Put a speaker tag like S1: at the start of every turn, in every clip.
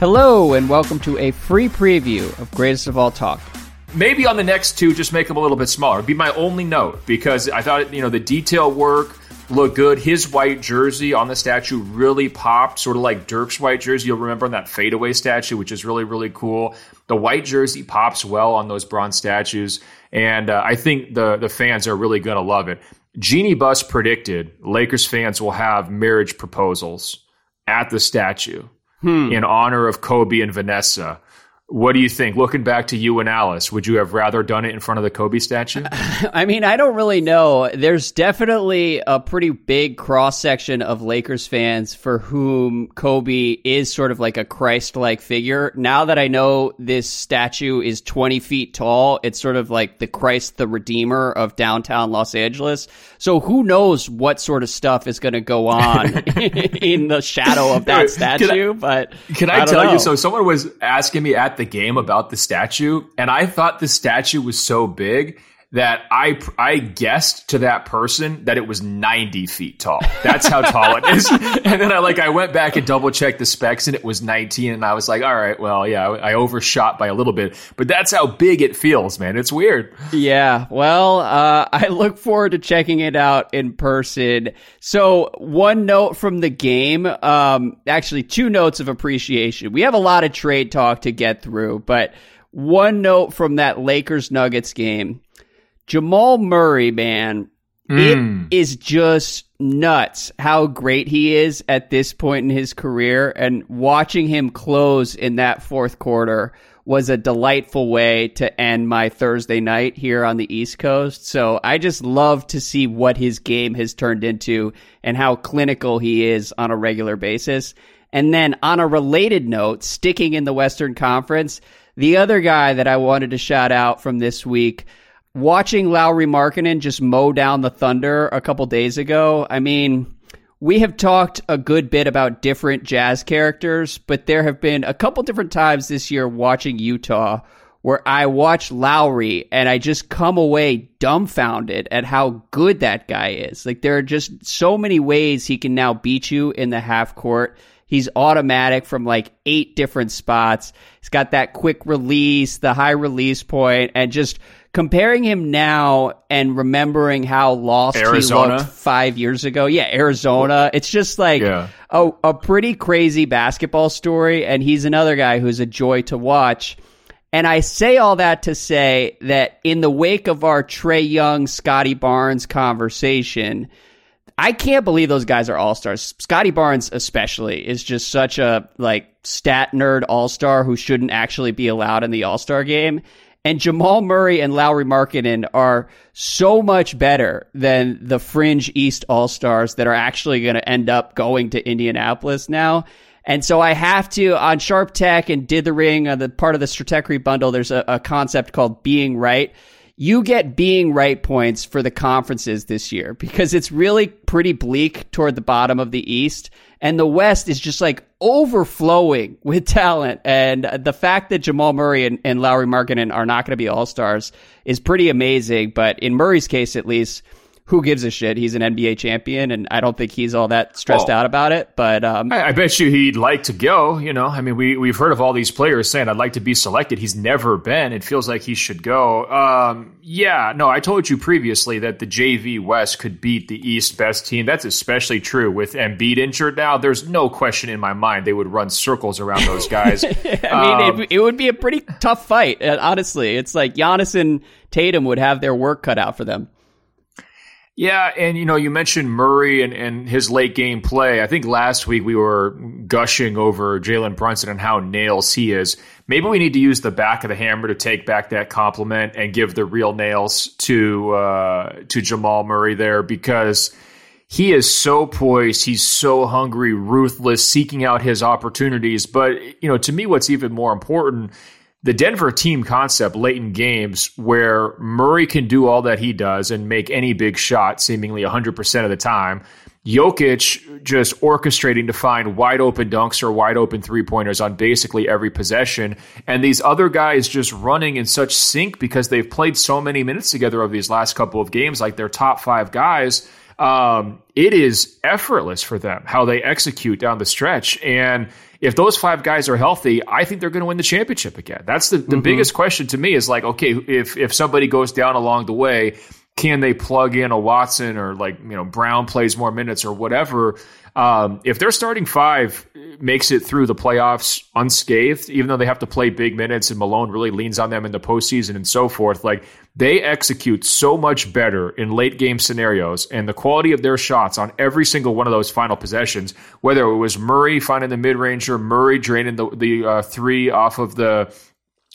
S1: Hello, and welcome to a free preview of Greatest of All Talk.
S2: Maybe on the next two, just make them a little bit smaller. Be my only note because I thought you know the detail work looked good. His white jersey on the statue really popped, sort of like Dirk's white jersey. You'll remember on that fadeaway statue, which is really really cool. The white jersey pops well on those bronze statues, and uh, I think the the fans are really going to love it. Jeanie Buss predicted Lakers fans will have marriage proposals at the statue hmm. in honor of Kobe and Vanessa. What do you think? Looking back to you and Alice, would you have rather done it in front of the Kobe statue?
S1: I mean, I don't really know. There's definitely a pretty big cross section of Lakers fans for whom Kobe is sort of like a Christ like figure. Now that I know this statue is 20 feet tall, it's sort of like the Christ the Redeemer of downtown Los Angeles. So who knows what sort of stuff is going to go on in the shadow of that statue?
S2: I,
S1: but
S2: can I,
S1: I
S2: tell
S1: know.
S2: you? So someone was asking me at the game about the statue, and I thought the statue was so big that I I guessed to that person that it was 90 feet tall. That's how tall it is. And then I like I went back and double checked the specs and it was 19 and I was like, all right, well, yeah, I overshot by a little bit, but that's how big it feels, man. It's weird.
S1: Yeah. Well, uh, I look forward to checking it out in person. So one note from the game, um, actually two notes of appreciation. We have a lot of trade talk to get through, but one note from that Lakers Nuggets game Jamal Murray, man, mm. it hmm. just nuts how great he is at this point in his career. And watching him close in that fourth quarter was a delightful way to end my Thursday night here on the East Coast. So I just love to see what his game has turned into and how clinical he is on a regular basis. And then on a related note, sticking in the Western Conference, the other guy that I wanted to shout out from this week watching Lauri Markkanen just mow down the Thunder a couple days ago, I mean, we have talked a good bit about different jazz characters, but there have been a couple different times this year watching Utah where I watch Lauri and I just come away dumbfounded at how good that guy is. Like there are just so many ways he can now beat you in the half court. He's automatic from like eight different spots. He's got that quick release, the high release point, and just comparing him now and remembering how lost
S2: Arizona.
S1: he looked five years ago. Yeah, Arizona. It's just like yeah. a, a pretty crazy basketball story. And he's another guy who's a joy to watch. And I say all that to say that in the wake of our Trae Young, Scottie Barnes conversation, I can't believe those guys are all stars. Scottie Barnes, especially, is just such a like stat nerd all star who shouldn't actually be allowed in the all star game. And Jamal Murray and Lauri Markkanen are so much better than the fringe East All Stars that are actually going to end up going to Indianapolis now. And so I have to on Sharp Tech and Dithering on uh, the part of the Stratechery bundle. There's a, a concept called being right. You get being right points for the conferences this year because it's really pretty bleak toward the bottom of the East and the West is just like overflowing with talent. And the fact that Jamal Murray and, and Lauri Markkanen are not going to be all stars is pretty amazing. But in Murray's case, at least, who gives a shit? He's an NBA champion, and I don't think he's all that stressed oh, out about it. But um,
S2: I, I, bet you he'd like to go. You know, I mean, we we've heard of all these players saying, "I'd like to be selected." He's never been. It feels like he should go. Um, yeah, no, I told you previously that the JV West could beat the East best team. That's especially true with Embiid injured now. There's no question in my mind they would run circles around those guys. I
S1: mean, um, it, it would be a pretty tough fight. Honestly, it's like Giannis and Tatum would have their work cut out for them.
S2: Yeah, and you know, you mentioned Murray and, and his late game play. I think last week we were gushing over Jalen Brunson and how nails he is. Maybe we need to use the back of the hammer to take back that compliment and give the real nails to uh, to Jamal Murray there because he is so poised, he's so hungry, ruthless, seeking out his opportunities. But you know, to me, what's even more important the Denver team concept late in games where Murray can do all that he does and make any big shot seemingly 100% of the time. Jokic just orchestrating to find wide open dunks or wide open three pointers on basically every possession. And these other guys just running in such sync because they've played so many minutes together over these last couple of games, like their top five guys. Um, it is effortless for them how they execute down the stretch. And if those five guys are healthy, I think they're going to win the championship again. That's the, the mm-hmm. biggest question to me is like, okay, if if somebody goes down along the way, can they plug in a Watson or like you know Brown plays more minutes or whatever? Um, if their starting five makes it through the playoffs unscathed, even though they have to play big minutes and Malone really leans on them in the postseason and so forth, like they execute so much better in late game scenarios and the quality of their shots on every single one of those final possessions, whether it was Murray finding the mid ranger, Murray draining the, the uh, three off of the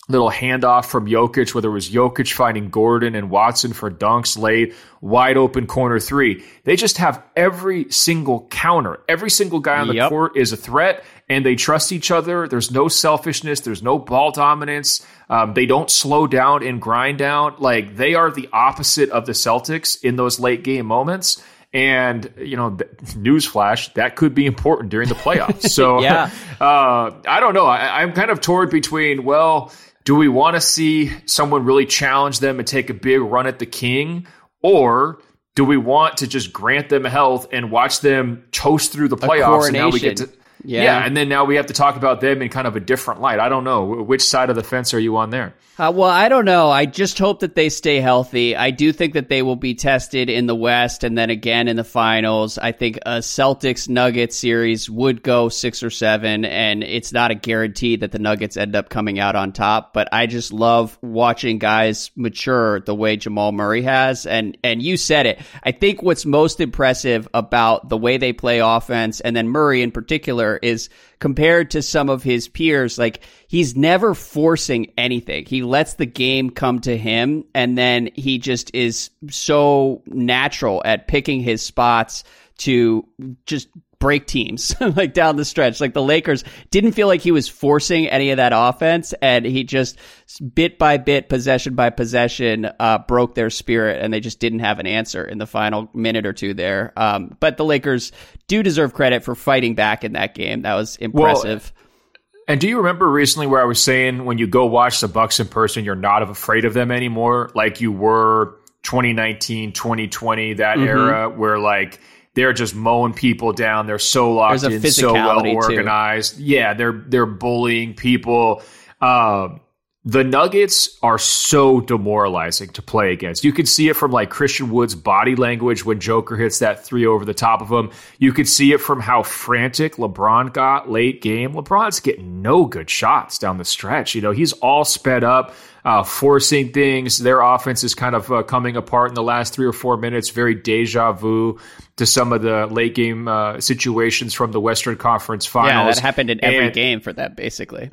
S2: little handoff from Jokic, whether it was Jokic finding Gordon and Watson for dunks late, wide open corner three. They just have every single counter. Every single guy on the yep. court is a threat, and they trust each other. There's no selfishness. There's no ball dominance. Um, they don't slow down and grind down. Like they are the opposite of the Celtics in those late game moments. And you know, newsflash, that could be important during the playoffs. So, yeah. uh, I don't know. I, I'm kind of torn between well do we want to see someone really challenge them and take a big run at the king? Or do we want to just grant them health and watch them toast through the playoffs? And now we get to yeah. yeah. and then now we have to talk about them in kind of a different light. I don't know which side of the fence are you on there.
S1: Uh, well, I don't know. I just hope that they stay healthy. I do think that they will be tested in the West and then again in the finals. I think a Celtics Nuggets series would go six or seven, and it's not a guarantee that the Nuggets end up coming out on top. But I just love watching guys mature the way Jamal Murray has, and and you said it. I think what's most impressive about the way they play offense, and then Murray in particular, is compared to some of his peers, like he's never forcing anything. He lets the game come to him and then he just is so natural at picking his spots to just break teams like down the stretch. Like the Lakers didn't feel like he was forcing any of that offense, and he just bit by bit, possession by possession, uh, broke their spirit, and they just didn't have an answer in the final minute or two there. Um, but the Lakers do deserve credit for fighting back in that game. That was impressive. Well,
S2: and do you remember recently where I was saying when you go watch the Bucks in person, you're not afraid of them anymore, like you were 2019, 2020, that mm-hmm. era where like they're just mowing people down. They're so locked in, so well organized. Too. Yeah, they're they're bullying people. Um, the Nuggets are so demoralizing to play against. You could see it from like Christian Wood's body language when Joker hits that three over the top of him. You could see it from how frantic LeBron got late game. LeBron's getting no good shots down the stretch. You know, he's all sped up, uh, forcing things. Their offense is kind of uh, coming apart in the last three or four minutes. Very deja vu to some of the late game uh, situations from the Western Conference Finals.
S1: Yeah, that happened in every and, game for them, basically.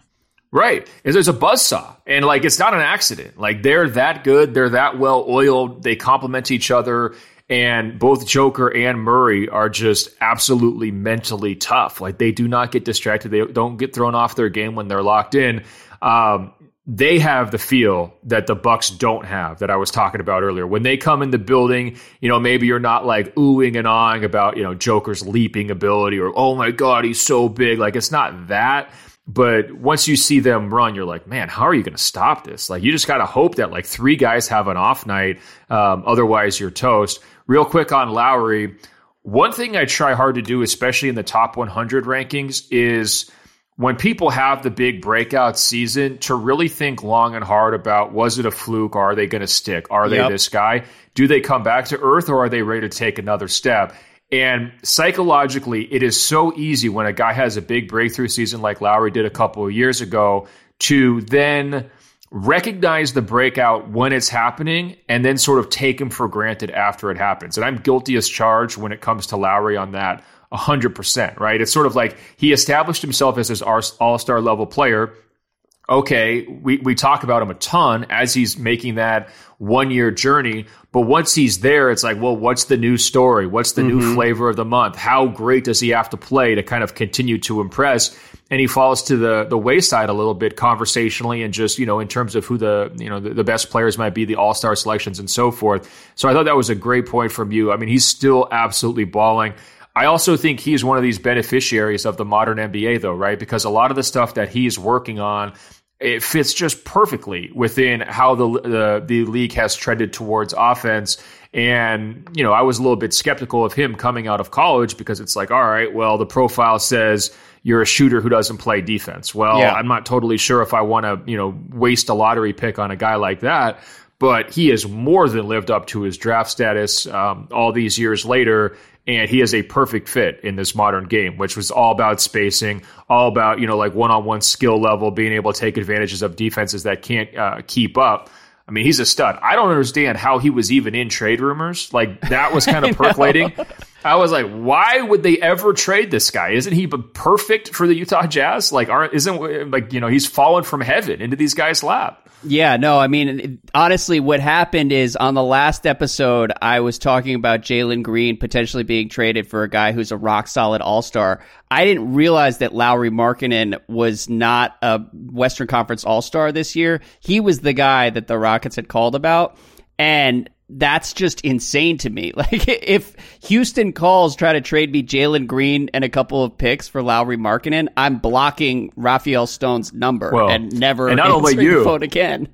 S2: Right. There's a buzz saw. And like it's not an accident. Like they're that good, they're that well oiled, they complement each other. And both Joker and Murray are just absolutely mentally tough. Like they do not get distracted. They don't get thrown off their game when they're locked in. Um, they have the feel that the Bucks don't have that I was talking about earlier. When they come in the building, you know, maybe you're not like oohing and awing about, you know, Joker's leaping ability or, oh my God, he's so big. Like it's not that but once you see them run, you're like, man, how are you going to stop this? Like, you just got to hope that like three guys have an off night. Um, otherwise, you're toast. Real quick on Lauri. One thing I try hard to do, especially in the top 100 rankings, is when people have the big breakout season to really think long and hard about was it a fluke? Are they going to stick? Are they yep. this guy? Do they come back to earth or are they ready to take another step? And psychologically, it is so easy when a guy has a big breakthrough season like Lauri did a couple of years ago to then recognize the breakout when it's happening and then sort of take him for granted after it happens. And I'm guilty as charged when it comes to Lauri on that 100%, right? It's sort of like he established himself as his all star level player okay, we, we talk about him a ton as he's making that one year journey. But once he's there, it's like, well, what's the new story? What's the mm-hmm. new flavor of the month? How great does he have to play to kind of continue to impress? And he falls to the the wayside a little bit conversationally and just, you know, in terms of who the, you know, the, the best players might be, the all star selections and so forth. So I thought that was a great point from you. I mean, he's still absolutely balling. I also think he's one of these beneficiaries of the modern NBA, though, right? Because a lot of the stuff that he's working on, it fits just perfectly within how the the, the league has trended towards offense. And, you know, I was a little bit skeptical of him coming out of college because it's like, all right, well, the profile says you're a shooter who doesn't play defense. Well, yeah. I'm not totally sure if I want to, you know, waste a lottery pick on a guy like that. But he has more than lived up to his draft status um, all these years later and he is a perfect fit in this modern game, which was all about spacing, all about you know like one on one skill level, being able to take advantages of defenses that can't uh, keep up. I mean, he's a stud. I don't understand how he was even in trade rumors. Like that was kind of percolating. I was like, why would they ever trade this guy? Isn't he perfect for the Utah Jazz? Like, aren't isn't like you know he's fallen from heaven into these guys' lap.
S1: Yeah, no, I mean, honestly, what happened is on the last episode, I was talking about Jalen Green potentially being traded for a guy who's a rock solid all star. I didn't realize that Lauri Markkanen was not a Western Conference all star this year. He was the guy that the Rockets had called about. And that's just insane to me. Like if Houston calls try to trade me Jalen Green and a couple of picks for Lauri Markkanen, I'm blocking Rafael Stone's number well, and never and not only you phone again.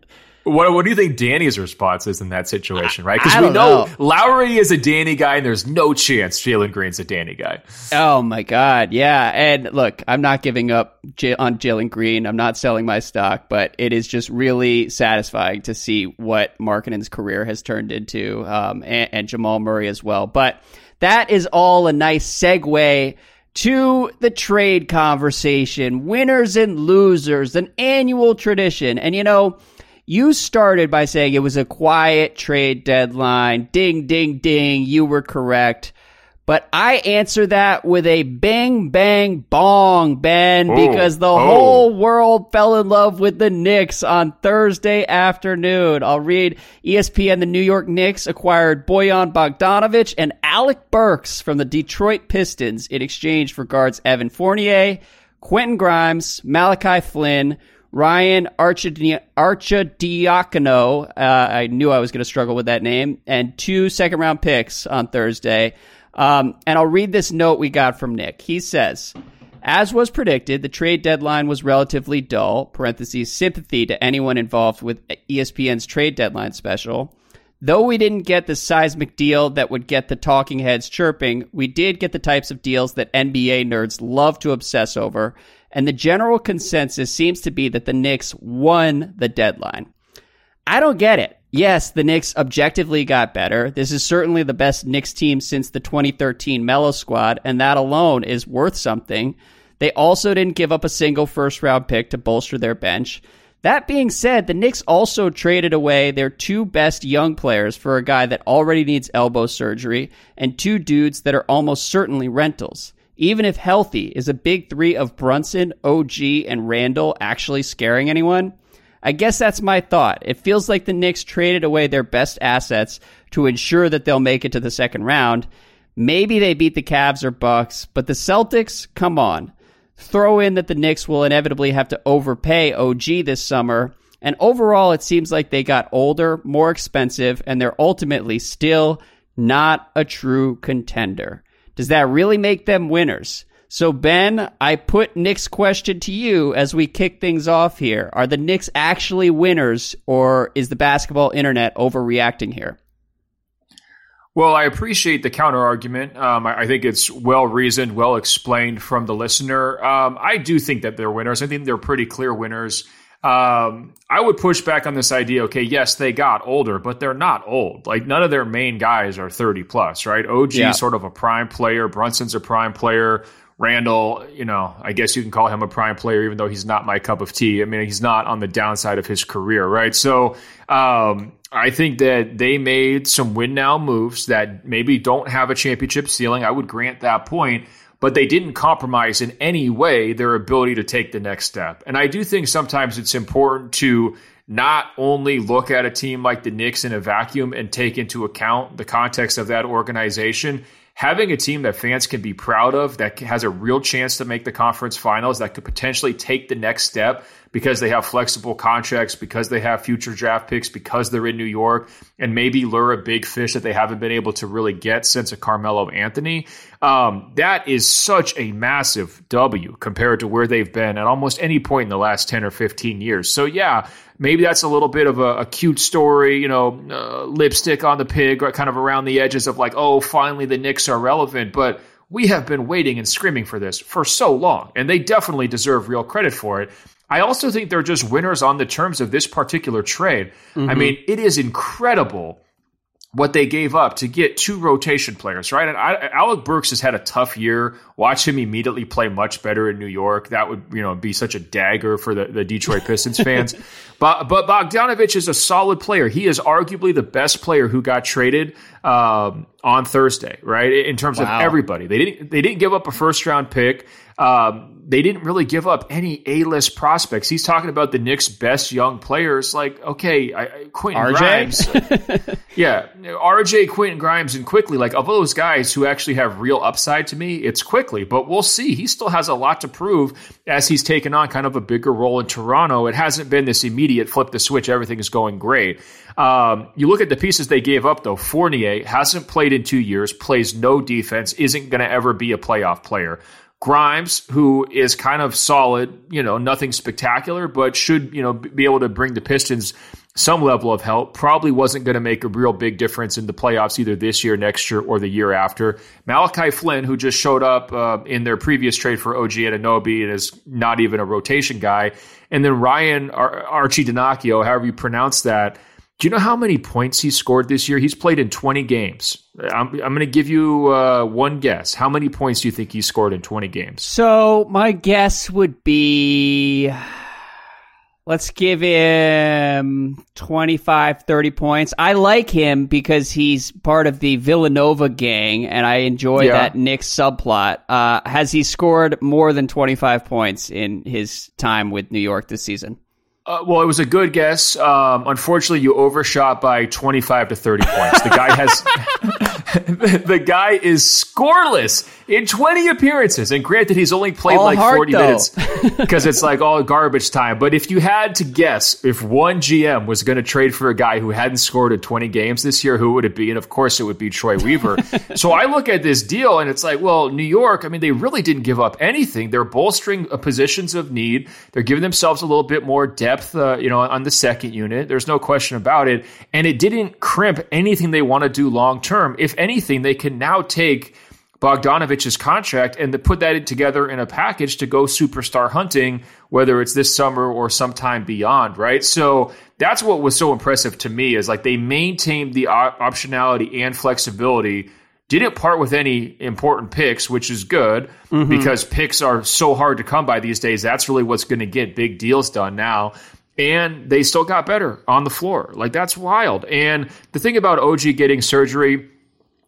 S2: What, what do you think Danny's response is in that situation, right? Because we know, know, Lauri is a Danny guy, and there's no chance Jalen Green's a Danny guy.
S1: Oh my God, yeah. And look, I'm not giving up J- on Jalen Green. I'm not selling my stock, but it is just really satisfying to see what Markkanen's career has turned into, um, and, and Jamal Murray as well. But that is all a nice segue to the trade conversation. Winners and losers, an annual tradition, and you know you started by saying it was a quiet trade deadline. Ding, ding, ding. You were correct. But I answer that with a bang, bang, bong, Ben, oh, because the oh. whole world fell in love with the Knicks on Thursday afternoon. I'll read ESPN. The New York Knicks acquired Bojan Bogdanovich and Alec Burks from the Detroit Pistons in exchange for guards Evan Fournier, Quentin Grimes, Malachi Flynn, Ryan Arcidiacono. uh, I knew I was going to struggle with that name, and two second round picks on Thursday. Um, and I'll read this note we got from Nick. He says, as was predicted, the trade deadline was relatively dull, parentheses, sympathy to anyone involved with ESPN's trade deadline special. Though we didn't get the seismic deal that would get the talking heads chirping, we did get the types of deals that NBA nerds love to obsess over, and the general consensus seems to be that the Knicks won the deadline. I don't get it. Yes, the Knicks objectively got better. This is certainly the best Knicks team since the 2013 Melo squad, and that alone is worth something. They also didn't give up a single first round pick to bolster their bench. That being said, the Knicks also traded away their two best young players for a guy that already needs elbow surgery and two dudes that are almost certainly rentals even if healthy, is a big three of Brunson, OG, and Randle actually scaring anyone? I guess that's my thought. It feels like the Knicks traded away their best assets to ensure that they'll make it to the second round. Maybe they beat the Cavs or Bucks, but the Celtics, come on. Throw in that the Knicks will inevitably have to overpay OG this summer. And overall, it seems like they got older, more expensive, and they're ultimately still not a true contender. Does that really make them winners? So, Ben, I put Nick's question to you as we kick things off here. Are the Knicks actually winners, or is the basketball internet overreacting here?
S2: Well, I appreciate the counter argument. Um, I, I, think it's well reasoned, well explained from the listener. Um, I do think that they're winners. I think they're pretty clear winners. Um, I would push back on this idea. Okay, yes, they got older, but they're not old. Like none of their main guys are thirty plus, right? OG yeah. sort of a prime player. Brunson's a prime player. Randle, you know, I guess you can call him a prime player, even though he's not my cup of tea. I mean, he's not on the downside of his career, right? So, um, I think that they made some win now moves that maybe don't have a championship ceiling. I would grant that point but they didn't compromise in any way their ability to take the next step. And I do think sometimes it's important to not only look at a team like the Knicks in a vacuum and take into account the context of that organization. Having a team that fans can be proud of, that has a real chance to make the conference finals, that could potentially take the next step, because they have flexible contracts, because they have future draft picks, because they're in New York, and maybe lure a big fish that they haven't been able to really get since a Carmelo Anthony. Um, that is such a massive W compared to where they've been at almost any point in the last 10 or 15 years. So, yeah, maybe that's a little bit of a, a cute story, you know, uh, lipstick on the pig, kind of around the edges of like, oh, finally the Knicks are relevant. But we have been waiting and screaming for this for so long, and they definitely deserve real credit for it. I also think they're just winners on the terms of this particular trade. Mm-hmm. I mean, it is incredible what they gave up to get two rotation players, right? And I, Alec Burks has had a tough year. Watch him immediately play much better in New York. That would, you know, be such a dagger for the, the Detroit Pistons fans. but but Bogdanovich is a solid player. He is arguably the best player who got traded um, on Thursday, right? In terms wow. of everybody, they didn't they didn't give up a first round pick. Um, they didn't really give up any A list prospects. He's talking about the Knicks' best young players, like okay, I, Quentin RJ? Grimes, yeah, RJ, Quentin Grimes, and Quickley. Like of those guys who actually have real upside to me, it's Quickley. But we'll see. He still has a lot to prove as he's taken on kind of a bigger role in Toronto. It hasn't been this immediate flip the switch. Everything is going great. Um, you look at the pieces they gave up though. Fournier hasn't played in two years, plays no defense, isn't going to ever be a playoff player. Grimes, who is kind of solid, you know, nothing spectacular, but should, you know, be able to bring the Pistons some level of help. Probably wasn't going to make a real big difference in the playoffs either this year, next year, or the year after. Malachi Flynn, who just showed up uh, in their previous trade for OG Anunoby and is not even a rotation guy. And then Ryan Ar- Arcidiacono, however you pronounce that, do you know how many points he scored this year? He's played in 20 games. I'm, I'm going to give you uh, one guess. How many points do you think he scored in 20 games?
S1: So my guess would be let's give him 25, 30 points. I like him because he's part of the Villanova gang, and I enjoy yeah. that Knicks subplot. Uh, has he scored more than 25 points in his time with New York this season?
S2: Uh, well, it was a good guess. Um, unfortunately, you overshot by 25 to 30 points. The guy has the guy is scoreless in 20 appearances. And granted, he's only played all like heart, 40 though. minutes because it's like all garbage time. But if you had to guess if one GM was going to trade for a guy who hadn't scored in 20 games this year, who would it be? And of course, it would be Troy Weaver. so I look at this deal and it's like, well, New York, I mean, they really didn't give up anything. They're bolstering positions of need. They're giving themselves a little bit more depth, uh, you know, on the second unit. There's no question about it. And it didn't crimp anything they want to do long term. If anything, they can now take – Bogdanovich's contract and to put that together in a package to go superstar hunting, whether it's this summer or sometime beyond, right? So that's what was so impressive to me is like they maintained the optionality and flexibility, didn't part with any important picks, which is good mm-hmm. because picks are so hard to come by these days. That's really what's going to get big deals done now and they still got better on the floor. Like that's wild. And the thing about OG getting surgery,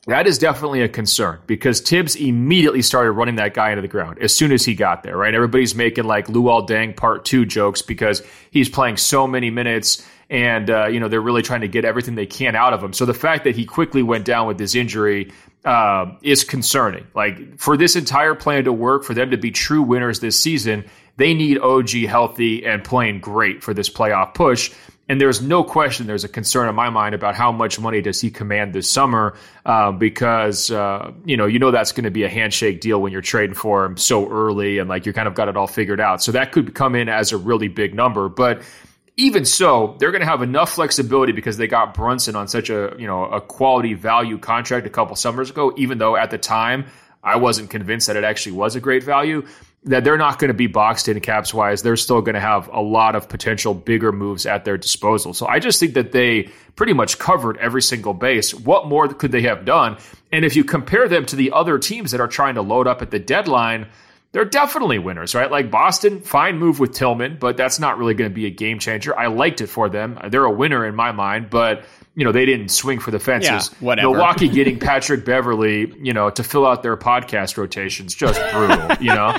S2: that is definitely a concern because Thibs immediately started running that guy into the ground as soon as he got there, right? Everybody's making like Luol Deng part two jokes because he's playing so many minutes and, uh, you know, they're really trying to get everything they can out of him. So the fact that he quickly went down with this injury uh, is concerning. Like for this entire plan to work, for them to be true winners this season, they need OG healthy and playing great for this playoff push. And there's no question there's a concern in my mind about how much money does he command this summer uh, because, uh, you know, you know that's going to be a handshake deal when you're trading for him so early and like you kind of got it all figured out. So that could come in as a really big number. But even so, they're going to have enough flexibility because they got Brunson on such a, you know, a quality value contract a couple summers ago, even though at the time I wasn't convinced that it actually was a great value that they're not going to be boxed in caps wise. They're still going to have a lot of potential bigger moves at their disposal. So I just think that they pretty much covered every single base. What more could they have done? And if you compare them to the other teams that are trying to load up at the deadline, they're definitely winners, right? Like Boston, fine move with Tillman, but that's not really going to be a game changer. I liked it for them. They're a winner in my mind, but you know, they didn't swing for the fences.
S1: Yeah, whatever.
S2: Milwaukee getting Patrick Beverley, you know, to fill out their podcast rotations, just brutal, you know?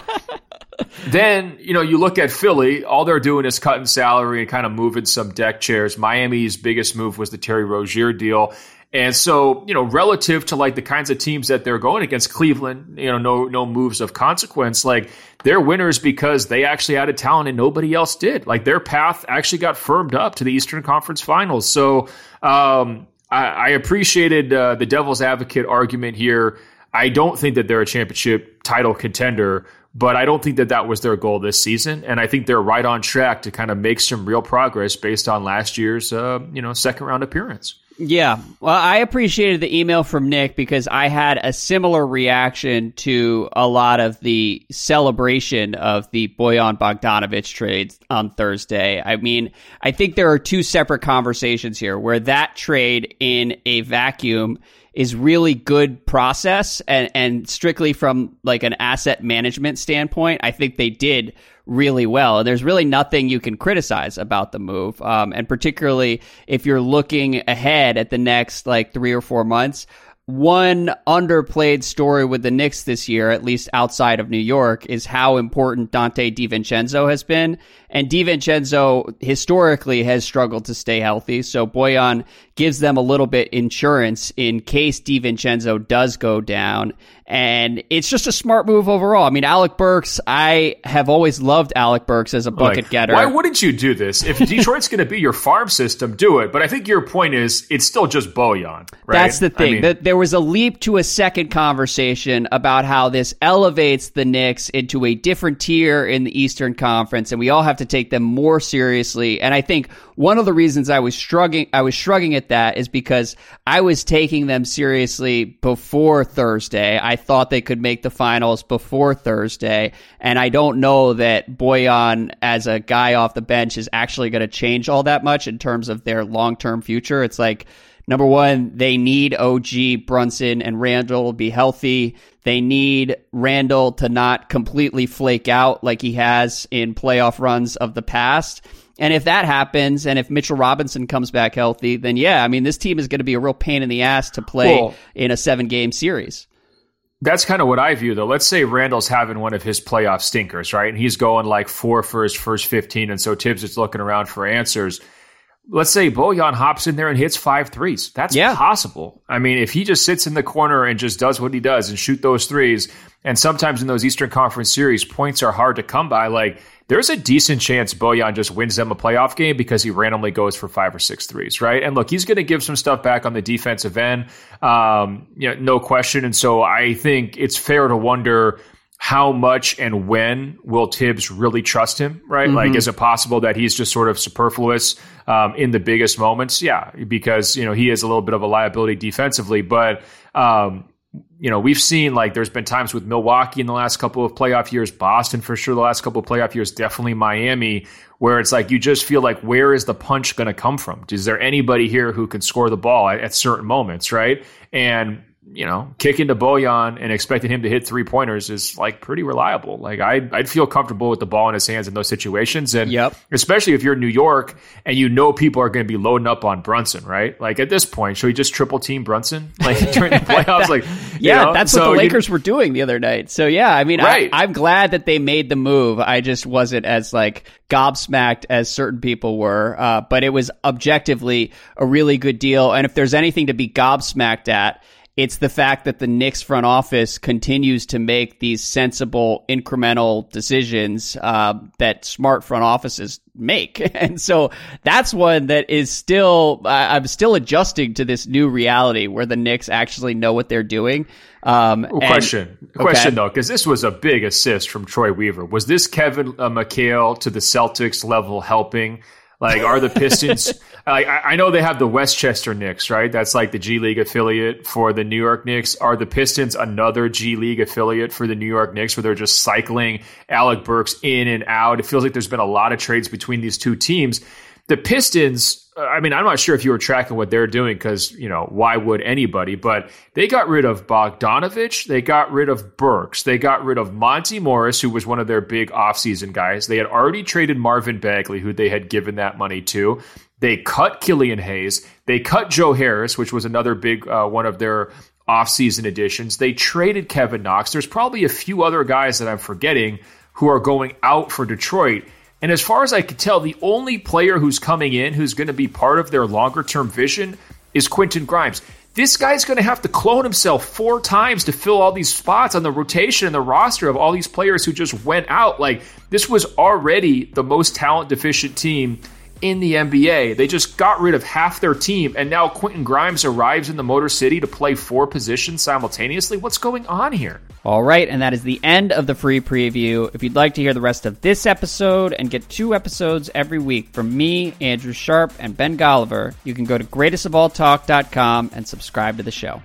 S2: Then, you know, you look at Philly, all they're doing is cutting salary and kind of moving some deck chairs. Miami's biggest move was the Terry Rozier deal. And so, you know, relative to like the kinds of teams that they're going against, Cleveland, you know, no no moves of consequence. Like they're winners because they actually added talent and nobody else did. Like their path actually got firmed up to the Eastern Conference Finals. So um, I, I, appreciated uh, the devil's advocate argument here. I don't think that they're a championship title contender, but I don't think that that was their goal this season. And I think they're right on track to kind of make some real progress based on last year's, uh, you know, second round appearance.
S1: Yeah. Well, I appreciated the email from Nick because I had a similar reaction to a lot of the celebration of the Bojan Bogdanovich trade on Thursday. I mean, I think there are two separate conversations here where that trade in a vacuum is really good process and, and strictly from like an asset management standpoint, I think they did really well. And there's really nothing you can criticize about the move. Um, and particularly if you're looking ahead at the next like three or four months, one underplayed story with the Knicks this year, at least outside of New York, is how important Donte DiVincenzo has been. And DiVincenzo historically has struggled to stay healthy. So Bojan gives them a little bit insurance in case DiVincenzo does go down. And it's just a smart move overall. I mean, Alec Burks, I have always loved Alec Burks as a bucket like, getter.
S2: Why wouldn't you do this? If Detroit's going to be your farm system, do it. But I think your point is it's still just Bojan, right?
S1: That's the thing. I mean, there was a leap to a second conversation about how this elevates the Knicks into a different tier in the Eastern Conference, and we all have to take them more seriously. And I think one of the reasons I was shrugging, I was shrugging at that is because I was taking them seriously before Thursday. I thought they could make the finals before Thursday. And I don't know that Bojan as a guy off the bench is actually going to change all that much in terms of their long term future. It's like, Number one, they need OG, Brunson, and Randle to be healthy. They need Randle to not completely flake out like he has in playoff runs of the past. And if that happens, and if Mitchell Robinson comes back healthy, then yeah, I mean, this team is going to be a real pain in the ass to play cool. in a seven game series.
S2: That's kind of what I view, though. Let's say Randle's having one of his playoff stinkers, right? And he's going like four for his first 15. And so Thibs is looking around for answers. Let's say Bojan hops in there and hits five threes. That's yeah. possible. I mean, if he just sits in the corner and just does what he does and shoot those threes, and sometimes in those Eastern Conference series, points are hard to come by. Like, there's a decent chance Bojan just wins them a playoff game because he randomly goes for five or six threes, right? And look, he's going to give some stuff back on the defensive end, um, you know, no question. And so I think it's fair to wonder how much and when will Thibs really trust him, right? Mm-hmm. Like, is it possible that he's just sort of superfluous um, in the biggest moments? Yeah, because, you know, he is a little bit of a liability defensively, but, um, you know, we've seen like there's been times with Milwaukee in the last couple of playoff years, Boston for sure the last couple of playoff years, definitely Miami, where it's like you just feel like where is the punch going to come from? Is there anybody here who can score the ball at, at certain moments, right? And you know, kicking to Bojan and expecting him to hit three pointers is like pretty reliable. Like I, I'd feel comfortable with the ball in his hands in those situations, and
S1: yep.
S2: especially if you're in New York and you know people are going to be loading up on Brunson, right? Like at this point, should we just triple team Brunson like during the playoffs? like,
S1: yeah,
S2: know?
S1: that's so what the Lakers you, were doing the other night. So yeah, I mean, right. I, I'm glad that they made the move. I just wasn't as like gobsmacked as certain people were, uh, but it was objectively a really good deal. And if there's anything to be gobsmacked at it's the fact that the Knicks front office continues to make these sensible incremental decisions uh, that smart front offices make. And so that's one that is still, I'm still adjusting to this new reality where the Knicks actually know what they're doing.
S2: Um, and, question, okay. question though, because this was a big assist from Troy Weaver. Was this Kevin uh, McHale to the Celtics level helping? Like, are the Pistons? I, I know they have the Westchester Knicks, right? That's like the G League affiliate for the New York Knicks. Are the Pistons another G League affiliate for the New York Knicks, where they're just cycling Alec Burks in and out? It feels like there's been a lot of trades between these two teams. The Pistons I mean, I'm not sure if you were tracking what they're doing because, you know, why would anybody? But they got rid of Bogdanovich. They got rid of Burks. They got rid of Monte Morris, who was one of their big offseason guys. They had already traded Marvin Bagley, who they had given that money to. They cut Killian Hayes. They cut Joe Harris, which was another big uh, one of their offseason additions. They traded Kevin Knox. There's probably a few other guys that I'm forgetting who are going out for Detroit. And as far as I can tell, the only player who's coming in who's going to be part of their longer term vision is Quentin Grimes. this guy's going to have to clone himself four times to fill all these spots on the rotation and the roster of all these players who just went out. Like, this was already the most talent deficient team in the NBA. They just got rid of half their team, and now Quentin Grimes arrives in the Motor City to play four positions simultaneously. What's going on here?
S1: All right, and that is the end of the free preview. If you'd like to hear the rest of this episode and get two episodes every week from me, Andrew Sharp, and Ben Golliver, you can go to greatestofalltalk.com and subscribe to the show.